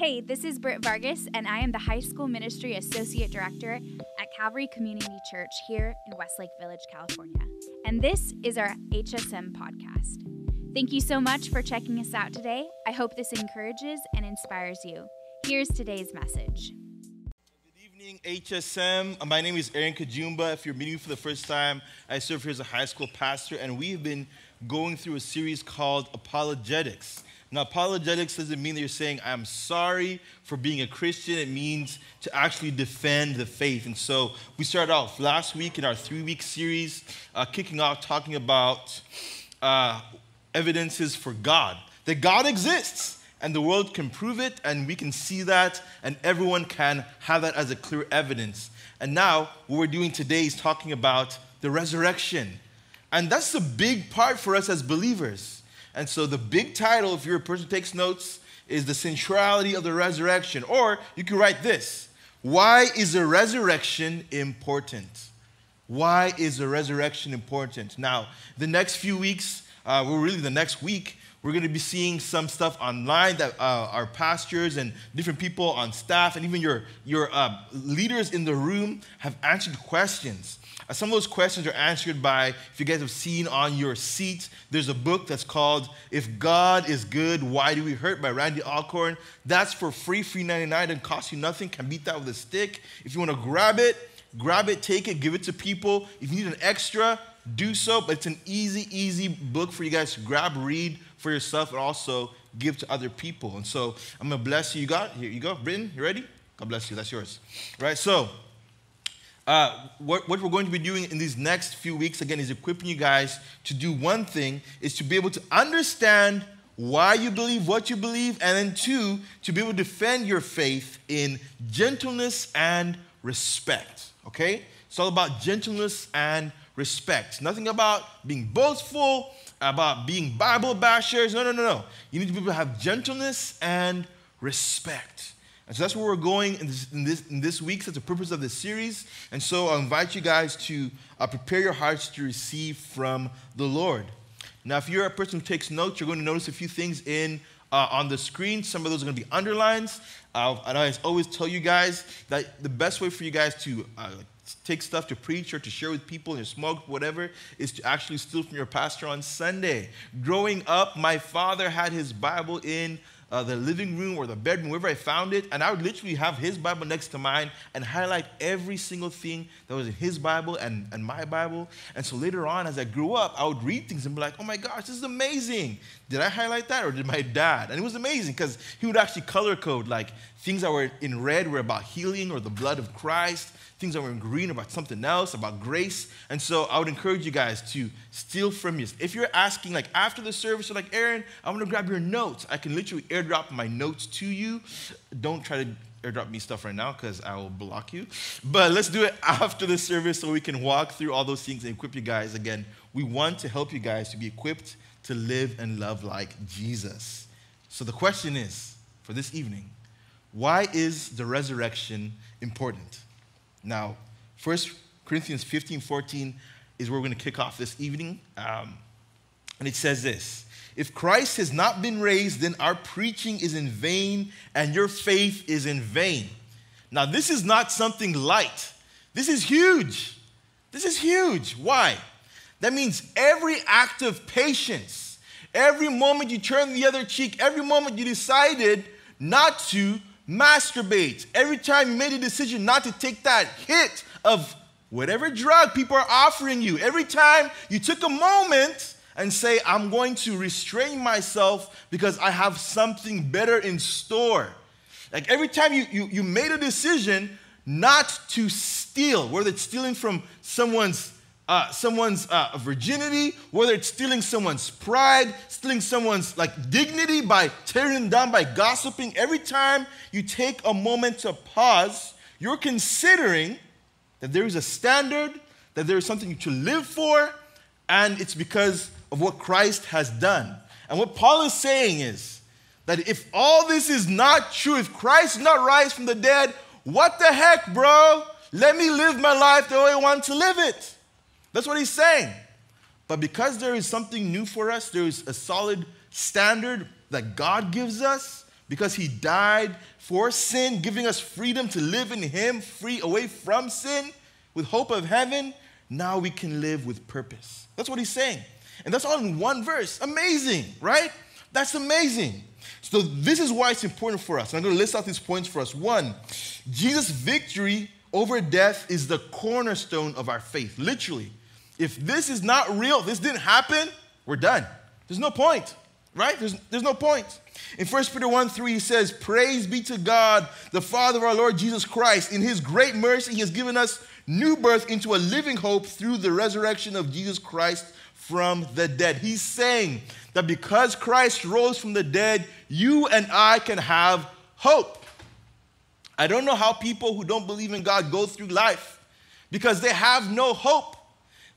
Hey, this is Britt Vargas, and I am the High School Ministry Associate Director at Calvary Community Church here in Westlake Village, California. And this is our HSM podcast. Thank you so much for checking us out today. I hope this encourages and inspires you. Here's today's message. Good evening, HSM. Uh, my name is Aaron Kajumba. If you're meeting me for the first time, I serve here as a high school pastor, and we've been going through a series called Apologetics. Now, apologetics doesn't mean that you're saying, I'm sorry for being a Christian. It means to actually defend the faith. And so we started off last week in our three week series, uh, kicking off talking about uh, evidences for God, that God exists and the world can prove it and we can see that and everyone can have that as a clear evidence. And now, what we're doing today is talking about the resurrection. And that's the big part for us as believers. And so the big title, if you're a person who takes notes, is the centrality of the resurrection. Or you can write this Why is the resurrection important? Why is the resurrection important? Now, the next few weeks, uh, we're really the next week, we're going to be seeing some stuff online that uh, our pastors and different people on staff and even your, your uh, leaders in the room have answered questions. Uh, some of those questions are answered by, if you guys have seen on your seat, there's a book that's called If God is Good, Why Do We Hurt by Randy Alcorn. That's for free, free 99, doesn't cost you nothing, can beat that with a stick. If you want to grab it, grab it, take it, give it to people. If you need an extra, do so. But it's an easy, easy book for you guys to grab, read for yourself, and also give to other people. And so I'm gonna bless you. You got here. You go, Britton. You ready? God bless you. That's yours. Right. So. Uh, what, what, we're going to be doing in these next few weeks again is equipping you guys to do one thing is to be able to understand why you believe what you believe and then two to be able to defend your faith in gentleness and respect okay it's all about gentleness and respect. Nothing about being boastful, about being Bible bashers. No, no, no, no. You need to be able to have gentleness and respect. And so that's where we're going in this, in this, in this week. That's the purpose of this series. And so I invite you guys to uh, prepare your hearts to receive from the Lord. Now, if you're a person who takes notes, you're going to notice a few things in uh, on the screen. Some of those are going to be underlines. Uh, and I always tell you guys that the best way for you guys to uh, take stuff to preach or to share with people your smoke, whatever, is to actually steal from your pastor on Sunday. Growing up, my father had his Bible in uh, the living room or the bedroom, wherever I found it, and I would literally have his Bible next to mine and highlight every single thing that was in his Bible and, and my Bible. And so later on, as I grew up, I would read things and be like, oh my gosh, this is amazing. Did I highlight that or did my dad? And it was amazing because he would actually color code like things that were in red were about healing or the blood of Christ things that were in green about something else, about grace. And so I would encourage you guys to steal from you. If you're asking, like after the service, you're like, Aaron, I'm gonna grab your notes. I can literally airdrop my notes to you. Don't try to airdrop me stuff right now because I will block you. But let's do it after the service so we can walk through all those things and equip you guys. Again, we want to help you guys to be equipped to live and love like Jesus. So the question is for this evening, why is the resurrection important? Now, 1 Corinthians 15 14 is where we're going to kick off this evening. Um, and it says this If Christ has not been raised, then our preaching is in vain and your faith is in vain. Now, this is not something light. This is huge. This is huge. Why? That means every act of patience, every moment you turn the other cheek, every moment you decided not to masturbate. Every time you made a decision not to take that hit of whatever drug people are offering you, every time you took a moment and say, I'm going to restrain myself because I have something better in store. Like every time you, you, you made a decision not to steal, whether it's stealing from someone's uh, someone's uh, virginity, whether it's stealing someone's pride, stealing someone's like dignity by tearing them down by gossiping. Every time you take a moment to pause, you're considering that there is a standard, that there is something to live for, and it's because of what Christ has done. And what Paul is saying is that if all this is not true, if Christ is not rise from the dead, what the heck, bro? Let me live my life the way I want to live it. That's what he's saying. But because there is something new for us, there is a solid standard that God gives us, because he died for sin, giving us freedom to live in him, free away from sin, with hope of heaven, now we can live with purpose. That's what he's saying. And that's all in one verse. Amazing, right? That's amazing. So, this is why it's important for us. I'm going to list out these points for us. One, Jesus' victory over death is the cornerstone of our faith. Literally. If this is not real, this didn't happen, we're done. There's no point, right? There's, there's no point. In 1 Peter 1 3, he says, Praise be to God, the Father of our Lord Jesus Christ. In his great mercy, he has given us new birth into a living hope through the resurrection of Jesus Christ from the dead. He's saying that because Christ rose from the dead, you and I can have hope. I don't know how people who don't believe in God go through life because they have no hope.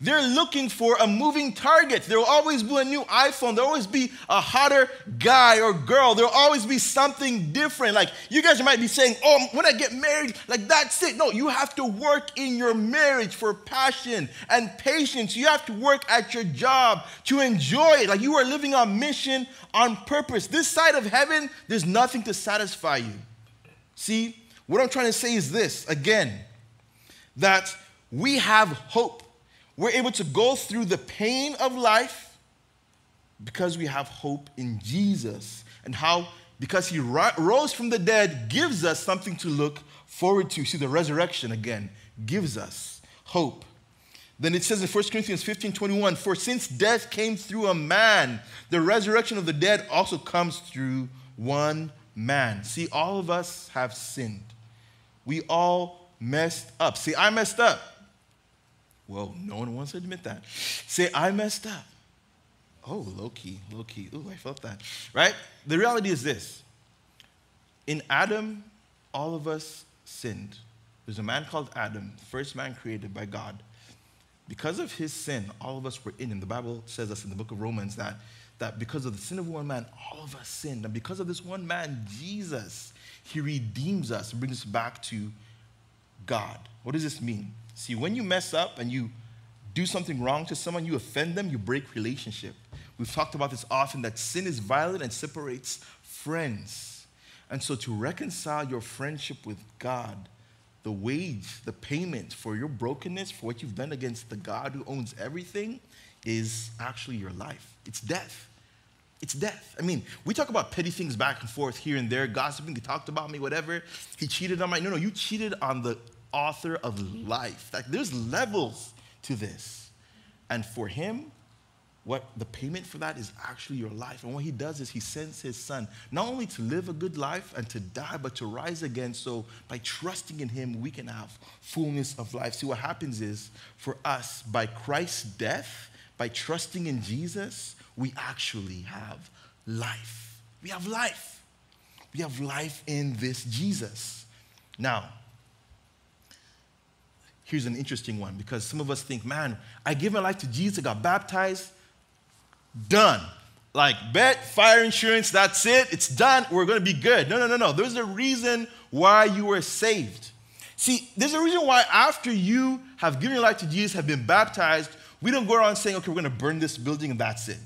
They're looking for a moving target. There'll always be a new iPhone. There'll always be a hotter guy or girl. There'll always be something different. Like you guys might be saying, oh, when I get married, like that's it. No, you have to work in your marriage for passion and patience. You have to work at your job to enjoy it. Like you are living on mission, on purpose. This side of heaven, there's nothing to satisfy you. See, what I'm trying to say is this again that we have hope we're able to go through the pain of life because we have hope in Jesus and how, because he rose from the dead, gives us something to look forward to. See, the resurrection again gives us hope. Then it says in 1 Corinthians 15 21, for since death came through a man, the resurrection of the dead also comes through one man. See, all of us have sinned. We all messed up. See, I messed up. Well, no one wants to admit that. Say, I messed up. Oh, low key, low key. Ooh, I felt that. Right? The reality is this in Adam, all of us sinned. There's a man called Adam, first man created by God. Because of his sin, all of us were in him. The Bible says us in the book of Romans that, that because of the sin of one man, all of us sinned. And because of this one man, Jesus, he redeems us brings us back to God. What does this mean? See, when you mess up and you do something wrong to someone, you offend them, you break relationship. We've talked about this often that sin is violent and separates friends. And so to reconcile your friendship with God, the wage, the payment for your brokenness, for what you've done against the God who owns everything, is actually your life. It's death. It's death. I mean, we talk about petty things back and forth here and there, gossiping, he talked about me, whatever. He cheated on my. No, no, you cheated on the author of life. Like there's levels to this. And for him, what the payment for that is actually your life. And what he does is he sends his son not only to live a good life and to die, but to rise again. So by trusting in him, we can have fullness of life. See, what happens is for us, by Christ's death, by trusting in Jesus, we actually have life. We have life. We have life in this Jesus. Now, here's an interesting one because some of us think, man, I gave my life to Jesus, I got baptized, done. Like, bet, fire insurance, that's it, it's done, we're gonna be good. No, no, no, no. There's a reason why you were saved. See, there's a reason why after you have given your life to Jesus, have been baptized, we don't go around saying, okay, we're gonna burn this building and that's it.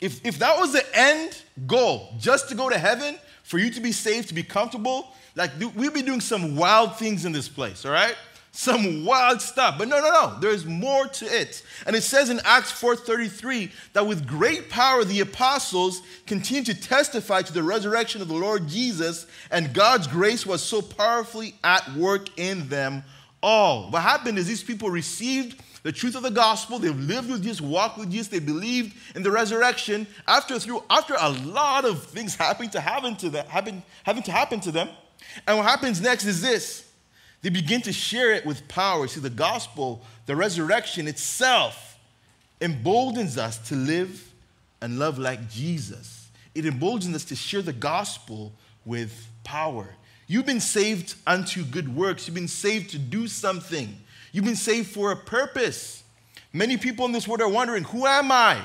If, if that was the end goal, just to go to heaven, for you to be saved, to be comfortable, like we'd be doing some wild things in this place, all right? Some wild stuff. But no, no, no. There's more to it. And it says in Acts 4:33 that with great power the apostles continued to testify to the resurrection of the Lord Jesus, and God's grace was so powerfully at work in them all. What happened is these people received the truth of the gospel. They've lived with Jesus, walked with Jesus. They believed in the resurrection. After through after a lot of things having to happen to them, having, having to happen to them. And what happens next is this they begin to share it with power. See, the gospel, the resurrection itself, emboldens us to live and love like Jesus. It emboldens us to share the gospel with power. You've been saved unto good works. You've been saved to do something. You've been saved for a purpose. Many people in this world are wondering, who am I?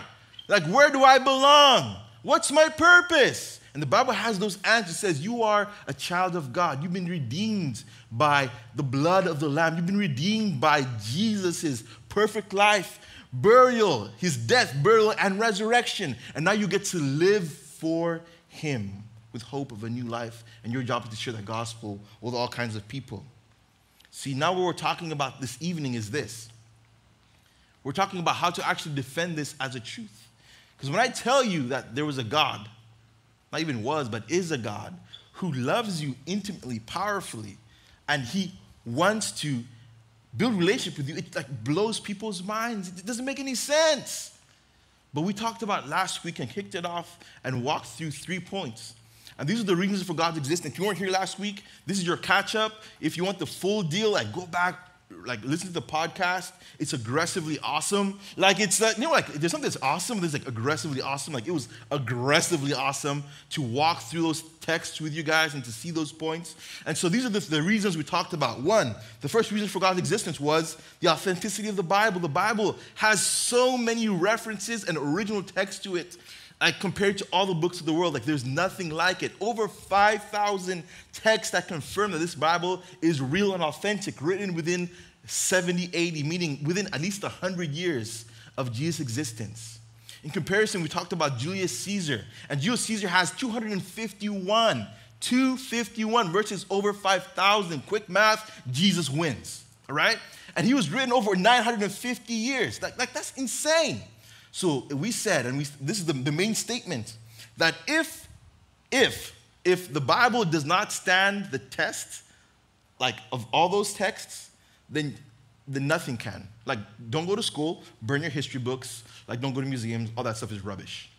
Like, where do I belong? What's my purpose? And the Bible has those answers. It says, You are a child of God. You've been redeemed by the blood of the Lamb. You've been redeemed by Jesus' perfect life, burial, his death, burial, and resurrection. And now you get to live for him. with hope of a new life, and your job is to share the gospel with all kinds of people. See, now what we're talking about this evening is this. We're talking about how to actually defend this as a truth. Because when I tell you that there was a God, not even was, but is a God who loves you intimately, powerfully, and he wants to build relationship with you, it like blows people's minds. It doesn't make any sense. But we talked about last week and kicked it off and walked through three points. And these are the reasons for God's existence. If you weren't here last week, this is your catch up. If you want the full deal, like go back, like listen to the podcast. It's aggressively awesome. Like it's uh, you know like there's something that's awesome. There's like aggressively awesome. Like it was aggressively awesome to walk through those texts with you guys and to see those points. And so these are the, the reasons we talked about. One, the first reason for God's existence was the authenticity of the Bible. The Bible has so many references and original text to it like compared to all the books of the world, like there's nothing like it. Over 5,000 texts that confirm that this Bible is real and authentic, written within 70, 80, meaning within at least 100 years of Jesus' existence. In comparison, we talked about Julius Caesar, and Julius Caesar has 251, 251 versus over 5,000. Quick math, Jesus wins, all right? And he was written over 950 years. Like, like that's insane. So we said, and we, this is the, the main statement, that if, if, if the Bible does not stand the test, like of all those texts, then, then nothing can. Like, don't go to school, burn your history books, like, don't go to museums, all that stuff is rubbish.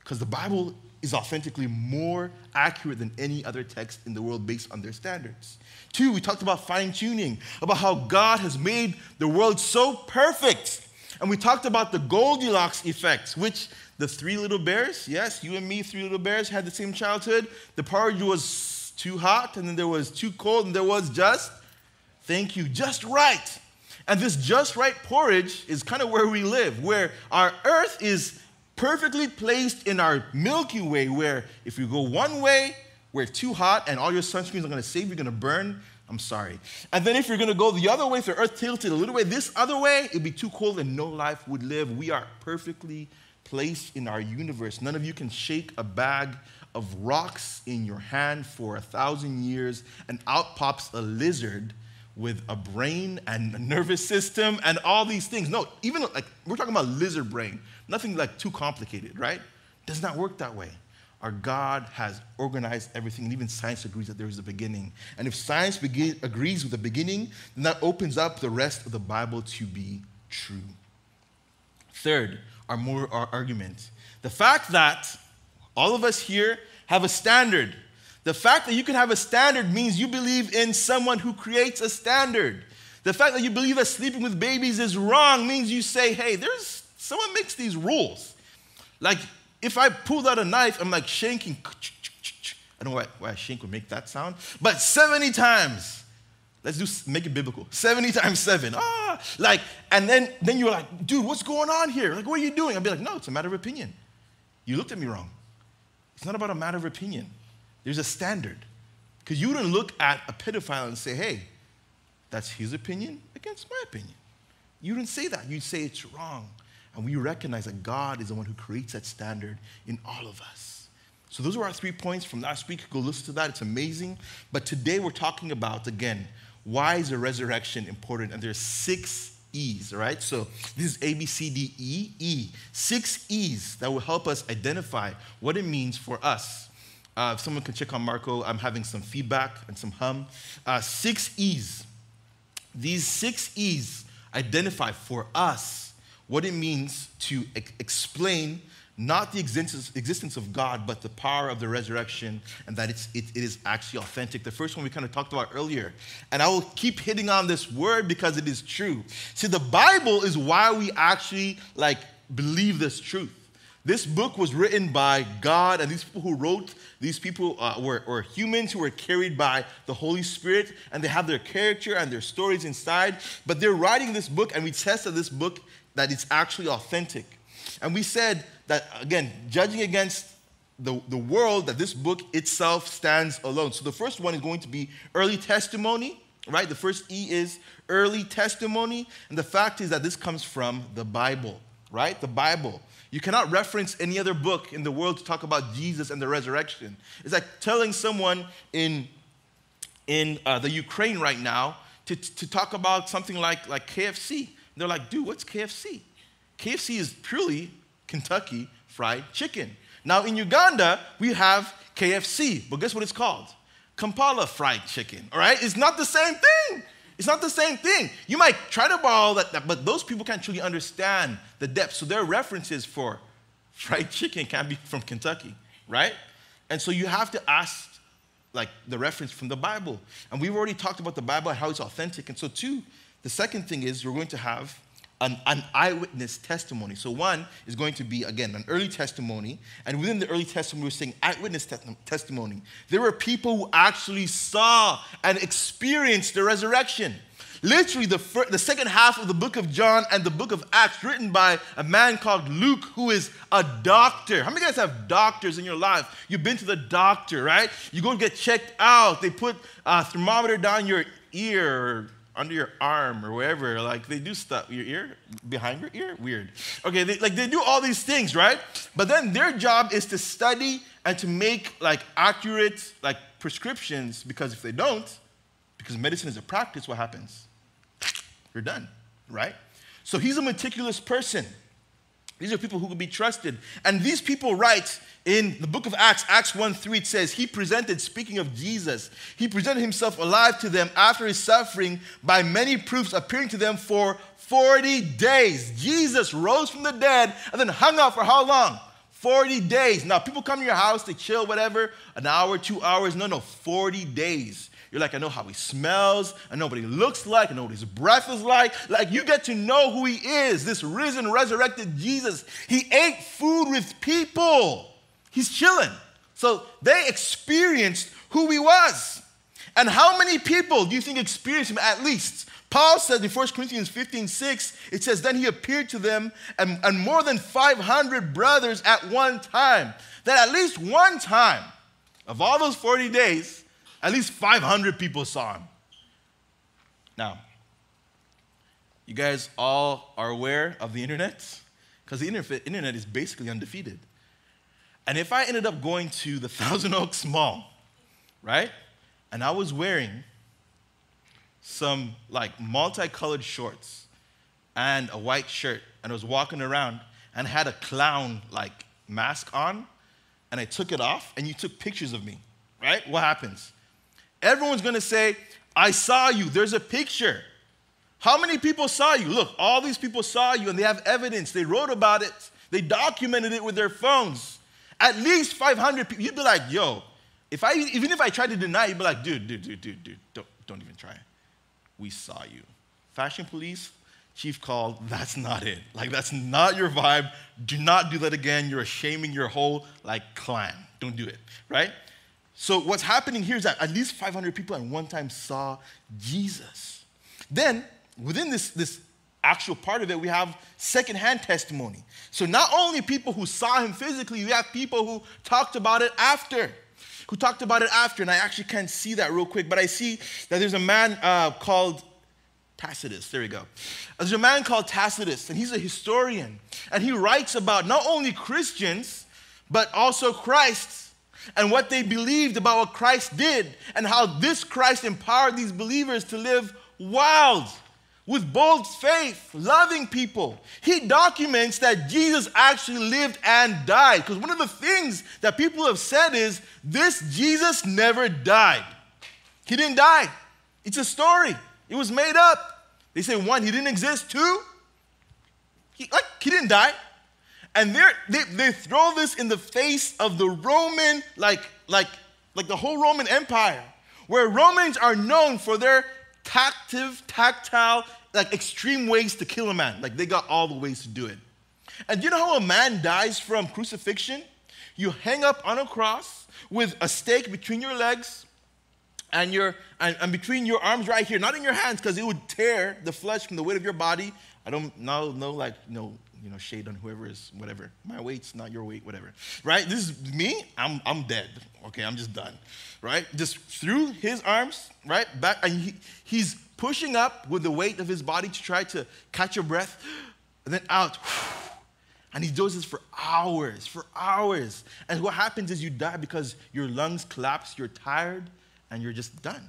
Because the Bible is authentically more accurate than any other text in the world based on their standards. Two, we talked about fine tuning, about how God has made the world so perfect and we talked about the Goldilocks effect, which the three little bears, yes, you and me, three little bears, had the same childhood. The porridge was too hot, and then there was too cold, and there was just, thank you, just right. And this just right porridge is kind of where we live, where our earth is perfectly placed in our Milky Way, where if you go one way, we're too hot and all your sunscreens are going to save you, are going to burn. I'm sorry. And then if you're going to go the other way, if the earth tilted a little way, this other way, it'd be too cold and no life would live. We are perfectly placed in our universe. None of you can shake a bag of rocks in your hand for a thousand years, and out pops a lizard with a brain and a nervous system and all these things. No, even like we're talking about lizard brain, nothing like too complicated, right? Does not work that way. Our God has organized everything, and even science agrees that there is a beginning. And if science begin, agrees with the beginning, then that opens up the rest of the Bible to be true. Third, our moral argument. The fact that all of us here have a standard. The fact that you can have a standard means you believe in someone who creates a standard. The fact that you believe that sleeping with babies is wrong means you say, hey, there's someone makes these rules. Like if I pulled out a knife, I'm like shanking. I don't know why, why a shank would make that sound, but 70 times. Let's do make it biblical. 70 times seven. Ah, like, and then then you're like, dude, what's going on here? Like, what are you doing? I'd be like, no, it's a matter of opinion. You looked at me wrong. It's not about a matter of opinion. There's a standard. Because you wouldn't look at a pedophile and say, hey, that's his opinion against my opinion. You didn't say that. You'd say it's wrong. And we recognize that God is the one who creates that standard in all of us. So, those were our three points from last week. Go listen to that, it's amazing. But today we're talking about, again, why is the resurrection important? And there's six E's, all right? So, this is A, B, C, D, E, E. Six E's that will help us identify what it means for us. Uh, if someone can check on Marco, I'm having some feedback and some hum. Uh, six E's. These six E's identify for us what it means to ex- explain not the existence, existence of God, but the power of the resurrection, and that it's, it, it is actually authentic. The first one we kind of talked about earlier. And I will keep hitting on this word because it is true. See, the Bible is why we actually like believe this truth. This book was written by God, and these people who wrote, these people uh, were, were humans who were carried by the Holy Spirit, and they have their character and their stories inside. But they're writing this book, and we tested this book that it's actually authentic. And we said that, again, judging against the, the world, that this book itself stands alone. So the first one is going to be early testimony, right? The first E is early testimony. And the fact is that this comes from the Bible, right? The Bible. You cannot reference any other book in the world to talk about Jesus and the resurrection. It's like telling someone in, in uh, the Ukraine right now to, to talk about something like, like KFC. They're like, dude, what's KFC? KFC is purely Kentucky Fried Chicken. Now in Uganda, we have KFC, but guess what it's called? Kampala Fried Chicken, all right? It's not the same thing. It's not the same thing. You might try to borrow that, but those people can't truly understand the depth. So their references for fried chicken can't be from Kentucky, right? And so you have to ask like the reference from the Bible. And we've already talked about the Bible and how it's authentic. And so two, the second thing is you're going to have an, an, eyewitness testimony. So, one is going to be, again, an early testimony. And within the early testimony, we're saying eyewitness te- testimony. There were people who actually saw and experienced the resurrection. Literally, the, the second half of the book of John and the book of Acts, written by a man called Luke, who is a doctor. How many guys have doctors in your life? You've been to the doctor, right? You go and get checked out. They put a thermometer down your ear under your arm or wherever. Like they do stuff. Your ear? Behind your ear? Weird. Okay, they, like they do all these things, right? But then their job is to study and to make like accurate like prescriptions because if they don't, because medicine is a practice, what happens? You're done, right? So he's a meticulous person. These are people who can be trusted. And these people write in the book of Acts, Acts 1 3, it says, He presented, speaking of Jesus, He presented Himself alive to them after His suffering by many proofs, appearing to them for 40 days. Jesus rose from the dead and then hung out for how long? 40 days. Now, people come to your house, to chill, whatever, an hour, two hours. No, no, 40 days. You're like, I know how he smells. I know what he looks like. I know what his breath is like. Like, you get to know who he is, this risen, resurrected Jesus. He ate food with people, he's chilling. So they experienced who he was. And how many people do you think experienced him at least? Paul says in 1 Corinthians 15 6, it says, Then he appeared to them and, and more than 500 brothers at one time. That at least one time of all those 40 days, at least 500 people saw him. Now, you guys all are aware of the internet? Because the internet is basically undefeated. And if I ended up going to the Thousand Oaks Mall, right, and I was wearing some like multicolored shorts and a white shirt, and I was walking around and had a clown like mask on, and I took it off, and you took pictures of me, right? What happens? Everyone's gonna say, I saw you. There's a picture. How many people saw you? Look, all these people saw you and they have evidence. They wrote about it, they documented it with their phones. At least 500 people. You'd be like, yo, if I, even if I tried to deny, you'd be like, dude, dude, dude, dude, dude, don't, don't even try. We saw you. Fashion police, chief called, that's not it. Like, that's not your vibe. Do not do that again. You're shaming your whole, like, clan. Don't do it, right? So what's happening here is that at least 500 people at one time saw Jesus. Then, within this, this actual part of it, we have secondhand testimony. So not only people who saw him physically, we have people who talked about it after. Who talked about it after, and I actually can't see that real quick, but I see that there's a man uh, called Tacitus. There we go. There's a man called Tacitus, and he's a historian, and he writes about not only Christians, but also Christ and what they believed about what Christ did and how this Christ empowered these believers to live wild, with bold faith, loving people. He documents that Jesus actually lived and died. Because one of the things that people have said is this Jesus never died. He didn't die. It's a story. It was made up. They say one, he didn't exist. Two, he, like, he didn't die. And they, they throw this in the face of the Roman, like, like, like the whole Roman Empire, where Romans are known for their tactive, tactile, like extreme ways to kill a man. Like they got all the ways to do it. And do you know how a man dies from crucifixion? You hang up on a cross with a stake between your legs and your and, and between your arms right here, not in your hands, because it would tear the flesh from the weight of your body. I don't know, no like you know you know, shade on whoever is whatever. My weight's not your weight, whatever. Right? This is me, I'm, I'm dead. Okay, I'm just done. Right? Just through his arms, right? Back, and he, he's pushing up with the weight of his body to try to catch your breath, and then out. And he does this for hours, for hours. And what happens is you die because your lungs collapse, you're tired, and you're just done.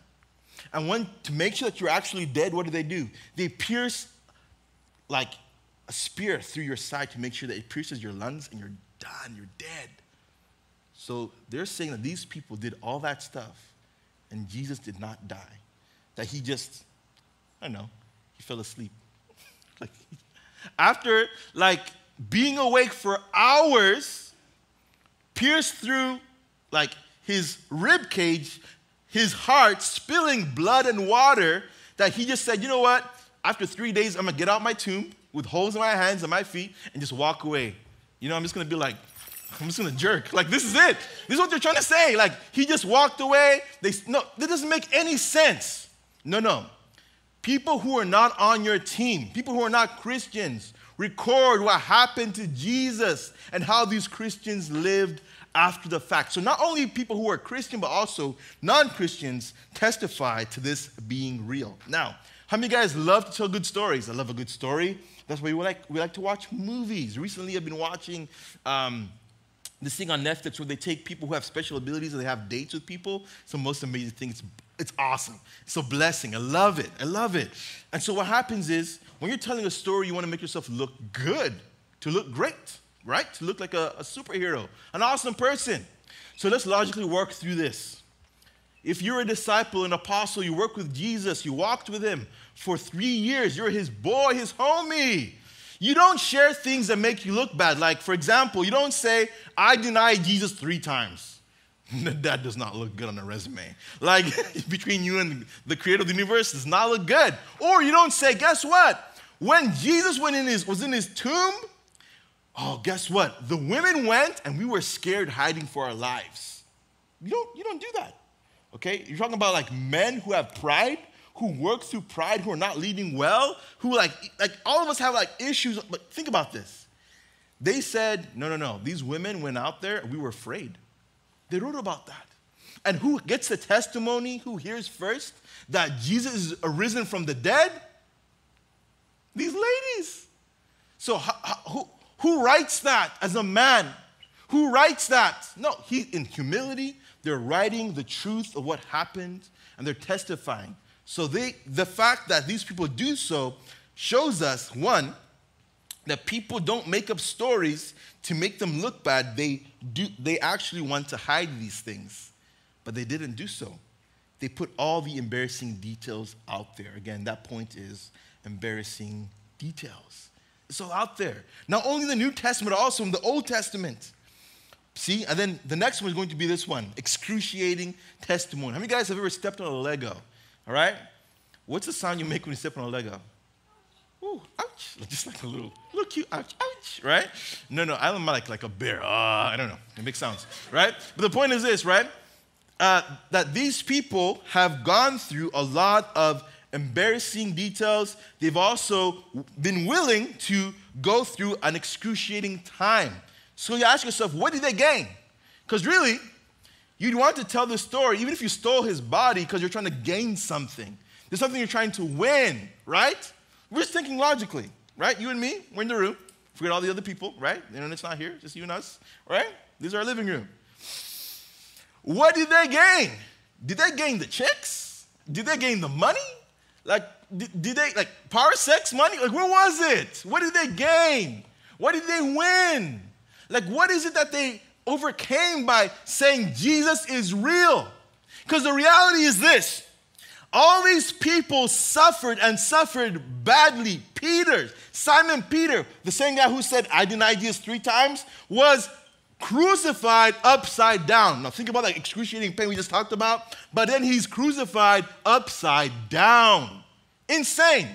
And when to make sure that you're actually dead, what do they do? They pierce like a spear through your side to make sure that it pierces your lungs and you're done, you're dead. So they're saying that these people did all that stuff and Jesus did not die. That he just, I don't know, he fell asleep. like, after like being awake for hours, pierced through like his rib cage, his heart spilling blood and water, that he just said, you know what? After three days, I'm gonna get out my tomb with holes in my hands and my feet and just walk away. You know, I'm just gonna be like, I'm just gonna jerk. Like, this is it. This is what they're trying to say. Like, he just walked away. They, no, that doesn't make any sense. No, no. People who are not on your team, people who are not Christians, record what happened to Jesus and how these Christians lived after the fact. So not only people who are Christian, but also non-Christians testify to this being real. Now, how many guys love to tell good stories? I love a good story. That's why we like, we like to watch movies. Recently, I've been watching um, this thing on Netflix where they take people who have special abilities and they have dates with people. It's the most amazing thing. It's, it's awesome. It's a blessing. I love it. I love it. And so what happens is when you're telling a story, you want to make yourself look good, to look great, right? To look like a, a superhero, an awesome person. So let's logically work through this. If you're a disciple, an apostle, you work with Jesus, you walked with him for three years, you're his boy, his homie. You don't share things that make you look bad. Like, for example, you don't say, I denied Jesus three times. that does not look good on a resume. Like, between you and the creator of the universe does not look good. Or you don't say, guess what? When Jesus went in his, was in his tomb, oh, guess what? The women went and we were scared hiding for our lives. You don't, you don't do that. Okay? You're talking about like men who have pride who work through pride, who are not leading well, who like, like all of us have like issues. But think about this. They said, no, no, no. These women went out there we were afraid. They wrote about that. And who gets the testimony, who hears first that Jesus is arisen from the dead? These ladies. So who, who writes that as a man? Who writes that? No, he in humility, they're writing the truth of what happened and they're testifying. So they, the fact that these people do so shows us one, that people don't make up stories to make them look bad. They, do, they actually want to hide these things, but they didn't do so. They put all the embarrassing details out there. Again, that point is embarrassing details. It's all out there. Not only the New Testament, also in the Old Testament. See, and then the next one is going to be this one excruciating testimony. How many guys have ever stepped on a Lego? All right? What's the sound you make when you step on a Lego? Ooh, ouch. Just like a little, little cute ouch, ouch, right? No, no, I don't like like a bear. Uh, I don't know. It makes sounds, right? But the point is this, right? Uh, that these people have gone through a lot of embarrassing details. They've also been willing to go through an excruciating time. So you ask yourself, what did they gain? Because really, You'd want to tell the story, even if you stole his body, because you're trying to gain something. There's something you're trying to win, right? We're just thinking logically, right? You and me, we're in the room. Forget all the other people, right? The internet's not here, just you and us, right? This is our living room. What did they gain? Did they gain the chicks? Did they gain the money? Like, did, did they, like, power, sex, money? Like, what was it? What did they gain? What did they win? Like, what is it that they overcame by saying Jesus is real. Because the reality is this all these people suffered and suffered badly. Peter, Simon Peter, the same guy who said, I denied Jesus three times, was crucified upside down. Now, think about that excruciating pain we just talked about, but then he's crucified upside down. Insane.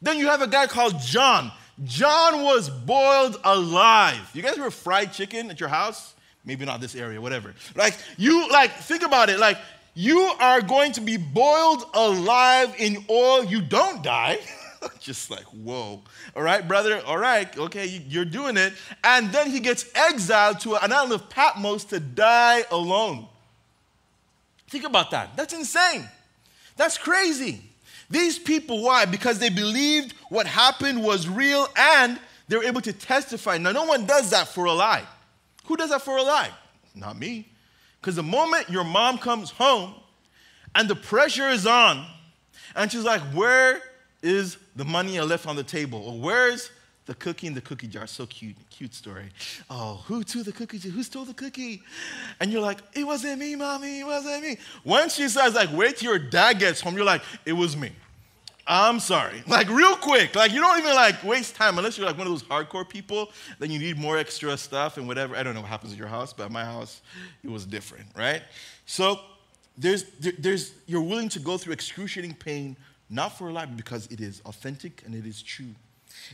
Then you have a guy called John. John was boiled alive. You guys ever fried chicken at your house? Maybe not this area, whatever. Like, you, like, think about it. Like, you are going to be boiled alive in oil. You don't die. Just like, whoa. All right, brother. All right. Okay, you're doing it. And then he gets exiled to an island of Patmos to die alone. Think about that. That's insane. That's crazy. These people, why? Because they believed what happened was real and they were able to testify. Now, no one does that for a lie. Who does that for a lie? Not me. Because the moment your mom comes home and the pressure is on, and she's like, Where is the money I left on the table? Or where's the cookie in the cookie jar? So cute, cute story. Oh, who threw the cookie? Who stole the cookie? And you're like, It wasn't me, mommy, it wasn't me. When she says, like, wait till your dad gets home, you're like, It was me. I'm sorry. Like real quick. Like you don't even like waste time unless you're like one of those hardcore people. Then you need more extra stuff and whatever. I don't know what happens at your house, but at my house, it was different, right? So there's, there's you're willing to go through excruciating pain, not for a lie, but because it is authentic and it is true.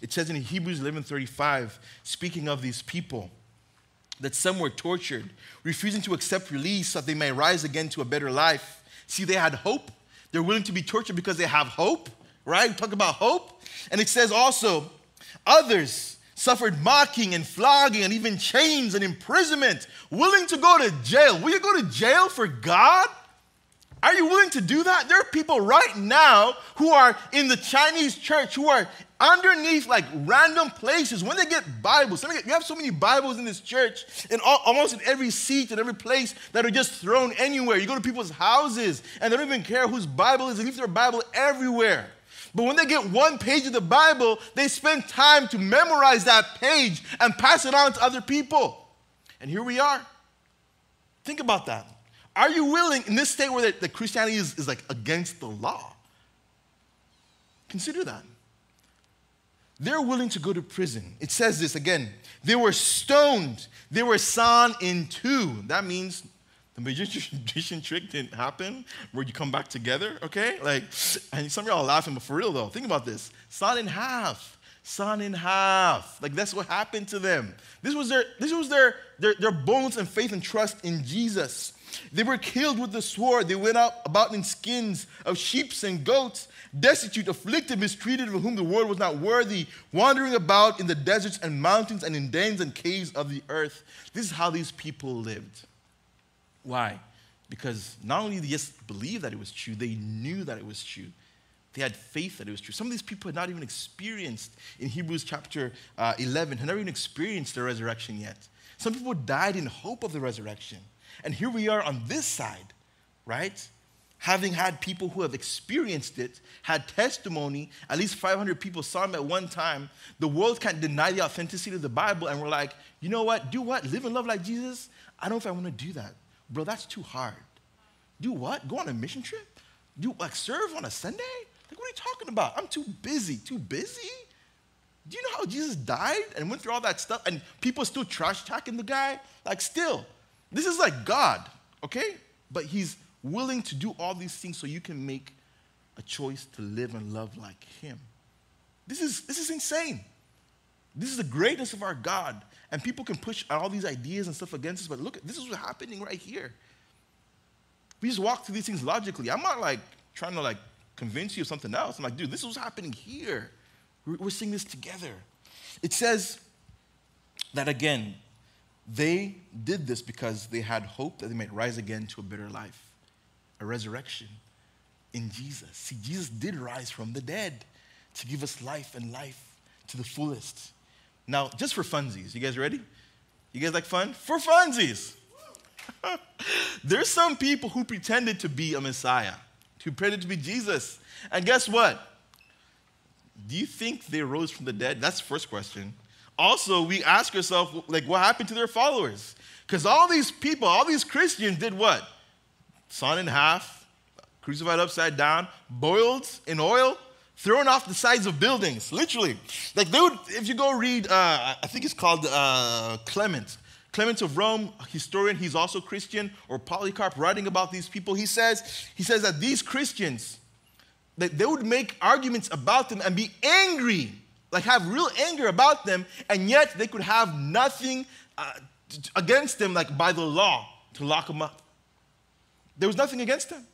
It says in Hebrews 11:35, speaking of these people, that some were tortured, refusing to accept release so that they may rise again to a better life. See, they had hope. They're willing to be tortured because they have hope right? We talk about hope. And it says also, others suffered mocking and flogging and even chains and imprisonment, willing to go to jail. Will you go to jail for God? Are you willing to do that? There are people right now who are in the Chinese church who are underneath like random places when they get Bibles. You have so many Bibles in this church, and almost in every seat and every place that are just thrown anywhere. You go to people's houses and they don't even care whose Bible is. They leave their Bible everywhere. But when they get one page of the Bible, they spend time to memorize that page and pass it on to other people. And here we are. Think about that. Are you willing, in this state where the, the Christianity is, is like against the law? Consider that. They're willing to go to prison. It says this again. They were stoned. They were sawn in two. That means the magician trick didn't happen where you come back together, okay? Like, and some of y'all laughing, but for real though, think about this. Sawn in half. Sawn in half. Like that's what happened to them. This was their, this was their, their, their bones and faith and trust in Jesus. They were killed with the sword. They went out about in skins of sheep and goats, destitute, afflicted, mistreated, of whom the world was not worthy, wandering about in the deserts and mountains and in dens and caves of the earth. This is how these people lived. Why? Because not only did they just believe that it was true, they knew that it was true. They had faith that it was true. Some of these people had not even experienced, in Hebrews chapter uh, 11, had never even experienced the resurrection yet. Some people died in hope of the resurrection. And here we are on this side, right? Having had people who have experienced it, had testimony, at least 500 people saw him at one time. The world can't deny the authenticity of the Bible, and we're like, you know what? Do what? Live and love like Jesus? I don't know if I want to do that. Bro, that's too hard. Do what? Go on a mission trip? Do like serve on a Sunday? Like, what are you talking about? I'm too busy. Too busy? Do you know how Jesus died and went through all that stuff and people still trash talking the guy? Like, still, this is like God, okay? But he's willing to do all these things so you can make a choice to live and love like him. This is, this is insane. This is the greatness of our God. And people can push all these ideas and stuff against us, but look, this is what's happening right here. We just walk through these things logically. I'm not like trying to like convince you of something else. I'm like, dude, this is what's happening here. We're, we're seeing this together. It says that again, they did this because they had hope that they might rise again to a better life, a resurrection in Jesus. See, Jesus did rise from the dead to give us life and life to the fullest. Now, just for funsies, you guys ready? You guys like fun? For funsies. There's some people who pretended to be a Messiah, who pretended to be Jesus. And guess what? Do you think they rose from the dead? That's the first question. Also, we ask ourselves, like, what happened to their followers? Because all these people, all these Christians did what? Sawn in half, crucified upside down, boiled in oil, thrown off the sides of buildings, literally. Like they would, if you go read, uh, I think it's called uh, Clement, Clement of Rome, historian, he's also Christian, or Polycarp writing about these people, he says, he says that these Christians, that they would make arguments about them and be angry, like have real anger about them, and yet they could have nothing uh, against them, like by the law, to lock them up. There was nothing against them.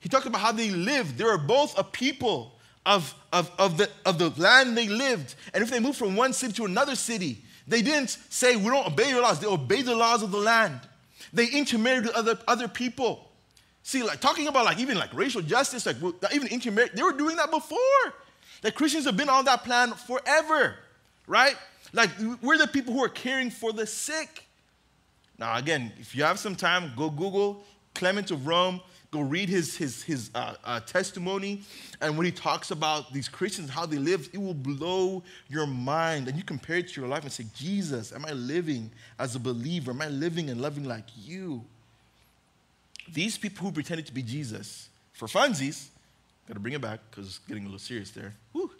He talked about how they lived. They were both a people of, of, of, the, of the land they lived. And if they moved from one city to another city, they didn't say, We don't obey your laws. They obeyed the laws of the land. They intermarried with other, other people. See, like talking about like even like racial justice, like even intermarried, they were doing that before. The Christians have been on that plan forever. right? Like, we're the people who are caring for the sick. Now, again, if you have some time, go Google Clement of Rome, go read his, his, his uh, uh, testimony. And when he talks about these Christians, how they live, it will blow your mind. And you compare it to your life and say, Jesus, am I living as a believer? Am I living and loving like you? These people who pretended to be Jesus for funsies, got to bring it back because it's getting a little serious there. Whew.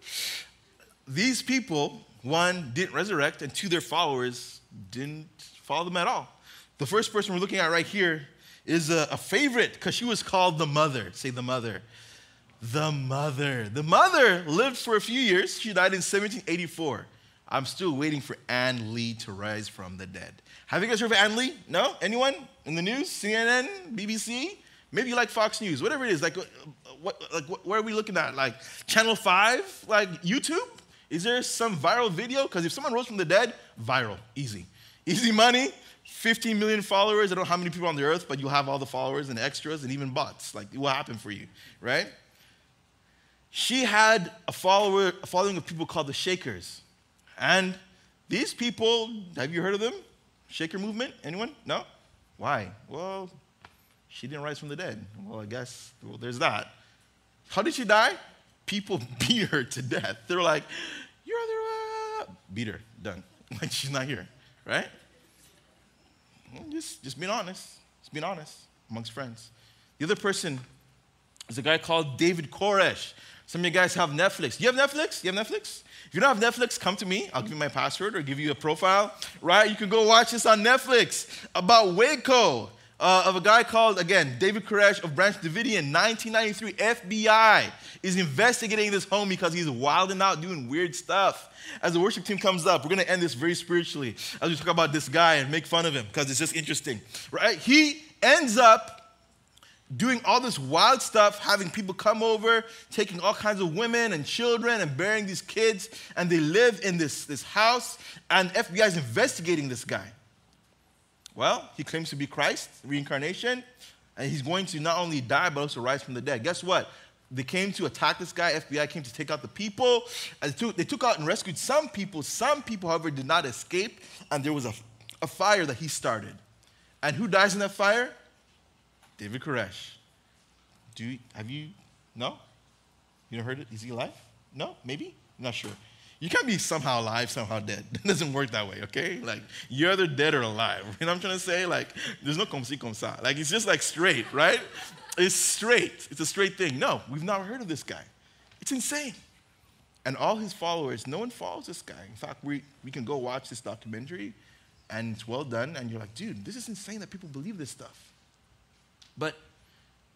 These people, one, didn't resurrect, and two, their followers didn't follow them at all. The first person we're looking at right here is a, a favorite because she was called the mother. Say the mother. The mother. The mother lived for a few years. She died in 1784. I'm still waiting for Ann Lee to rise from the dead. Have you guys heard of Ann Lee? No? Anyone in the news? CNN? BBC? Maybe you like Fox News, whatever it is. Like, uh, what, like what, where are we looking at? Like Channel 5? Like YouTube? Is there some viral video? Because if someone rose from the dead, viral, easy. Easy money, 15 million followers. I don't know how many people on the earth, but you'll have all the followers and extras and even bots. Like, it will happen for you, right? She had a, follower, a following of people called the Shakers. And these people, have you heard of them? Shaker movement? Anyone? No? Why? Well, she didn't rise from the dead. Well, I guess, well, there's that. How did she die? People beat her to death. They're like, You're the. Uh, beat her, done. Like, she's not here, right? Just, just being honest. Just being honest amongst friends. The other person is a guy called David Koresh. Some of you guys have Netflix. You have Netflix? You have Netflix? If you don't have Netflix, come to me. I'll give you my password or give you a profile, right? You can go watch this on Netflix about Waco. Uh, of a guy called, again, David Koresh of Branch Davidian, 1993. FBI is investigating this home because he's wilding out, doing weird stuff. As the worship team comes up, we're going to end this very spiritually as we talk about this guy and make fun of him because it's just interesting, right? He ends up doing all this wild stuff, having people come over, taking all kinds of women and children and burying these kids, and they live in this, this house, and FBI is investigating this guy. Well, he claims to be Christ, reincarnation, and he's going to not only die, but also rise from the dead. Guess what? They came to attack this guy. FBI came to take out the people. They took, they took out and rescued some people. Some people, however, did not escape, and there was a, a fire that he started. And who dies in that fire? David Koresh. Do you, have you? No? You never heard it? Is he alive? No? Maybe? I'm not sure. You can't be somehow alive, somehow dead. It doesn't work that way, okay? Like, you're either dead or alive. You know what I'm trying to say? Like, there's no comme si, comme ça. Like, it's just like straight, right? It's straight. It's a straight thing. No, we've never heard of this guy. It's insane. And all his followers, no one follows this guy. In fact, we, we can go watch this documentary and it's well done. And you're like, dude, this is insane that people believe this stuff. But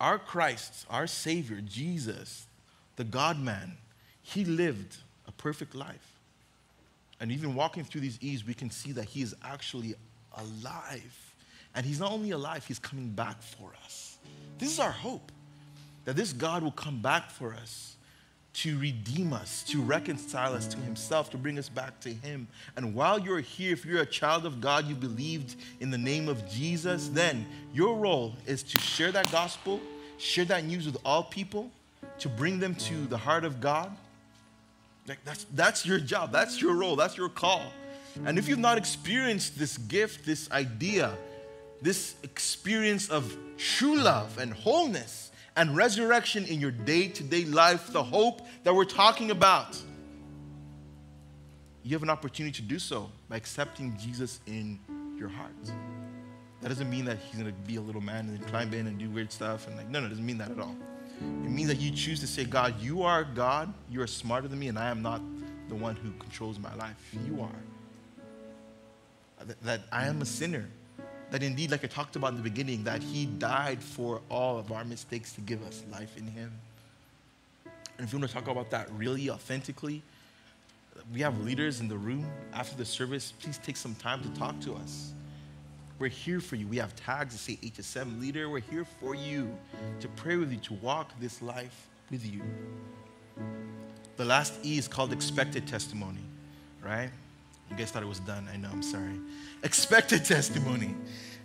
our Christ, our Savior, Jesus, the God man, he lived a perfect life. And even walking through these eves, we can see that he is actually alive. And he's not only alive, he's coming back for us. This is our hope that this God will come back for us to redeem us, to reconcile us to himself, to bring us back to him. And while you're here, if you're a child of God, you believed in the name of Jesus, then your role is to share that gospel, share that news with all people, to bring them to the heart of God like that's, that's your job, that's your role, that's your call. And if you've not experienced this gift, this idea, this experience of true love and wholeness and resurrection in your day to day life, the hope that we're talking about, you have an opportunity to do so by accepting Jesus in your heart. That doesn't mean that he's gonna be a little man and climb in and do weird stuff and like, no, no, it doesn't mean that at all. It means that you choose to say, God, you are God, you are smarter than me, and I am not the one who controls my life. You are. That, that I am a sinner. That indeed, like I talked about in the beginning, that He died for all of our mistakes to give us life in Him. And if you want to talk about that really authentically, we have leaders in the room after the service. Please take some time to talk to us. We're here for you. We have tags that say HSM leader. We're here for you to pray with you, to walk this life with you. The last E is called expected testimony, right? You guys thought it was done. I know, I'm sorry. Expected testimony.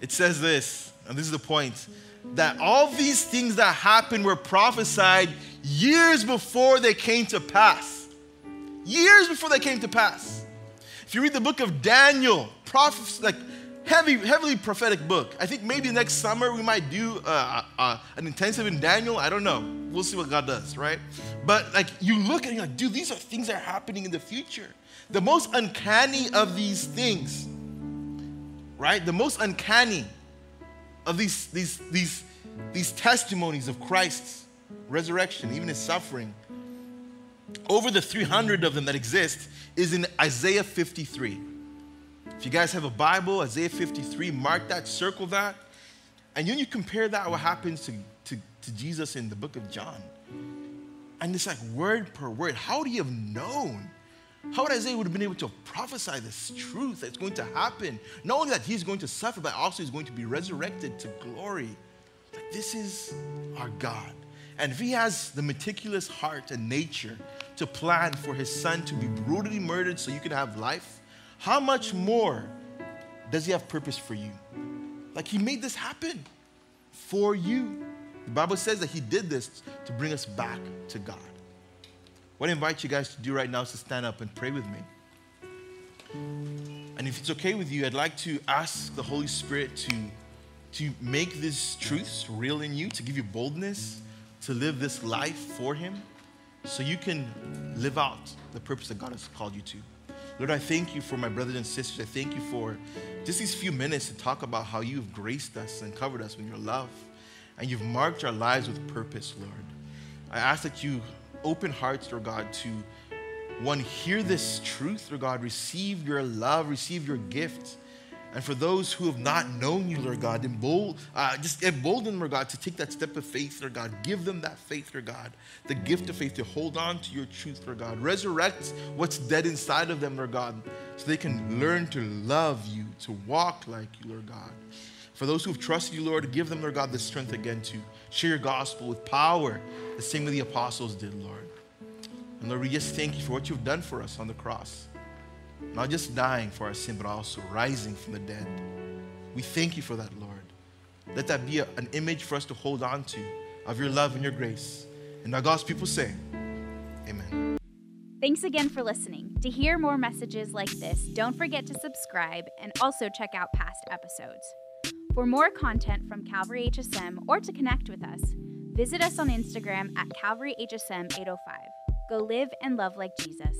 It says this, and this is the point that all these things that happened were prophesied years before they came to pass. Years before they came to pass. If you read the book of Daniel, prophets, like heavy, heavily prophetic book. I think maybe next summer we might do uh, uh, an intensive in Daniel. I don't know. We'll see what God does, right? But like you look at it, you're like, dude, these are things that are happening in the future. The most uncanny of these things, right? The most uncanny of these, these, these, these testimonies of Christ's resurrection, even his suffering, over the 300 of them that exist, is in Isaiah 53. If you guys have a Bible, Isaiah 53, mark that, circle that. And then you compare that what happens to, to, to Jesus in the book of John. And it's like word per word. How would he have known? How would Isaiah would have been able to prophesy this truth that's going to happen? Not only that he's going to suffer, but also he's going to be resurrected to glory. Like this is our God. And if he has the meticulous heart and nature to plan for his son to be brutally murdered so you can have life, how much more does he have purpose for you? Like he made this happen for you. The Bible says that he did this to bring us back to God. What I invite you guys to do right now is to stand up and pray with me. And if it's okay with you, I'd like to ask the Holy Spirit to, to make these truths real in you, to give you boldness to live this life for Him so you can live out the purpose that God has called you to. Lord, I thank you for my brothers and sisters. I thank you for just these few minutes to talk about how you've graced us and covered us with your love. And you've marked our lives with purpose, Lord. I ask that you open hearts, Lord God, to one, hear this truth, Lord God, receive your love, receive your gift. And for those who have not known you, Lord God, embold, uh, just embolden Lord God, to take that step of faith, Lord God. Give them that faith, Lord God, the gift of faith to hold on to your truth, Lord God. Resurrect what's dead inside of them, Lord God, so they can learn to love you, to walk like you, Lord God. For those who have trusted you, Lord, give them, Lord God, the strength again to share your gospel with power, the same way the apostles did, Lord. And Lord, we just thank you for what you've done for us on the cross. Not just dying for our sin, but also rising from the dead. We thank you for that, Lord. Let that be a, an image for us to hold on to of your love and your grace. And now God's people say, Amen. Thanks again for listening. To hear more messages like this, don't forget to subscribe and also check out past episodes. For more content from Calvary HSM or to connect with us, visit us on Instagram at Calvary HSM 805. Go live and love like Jesus.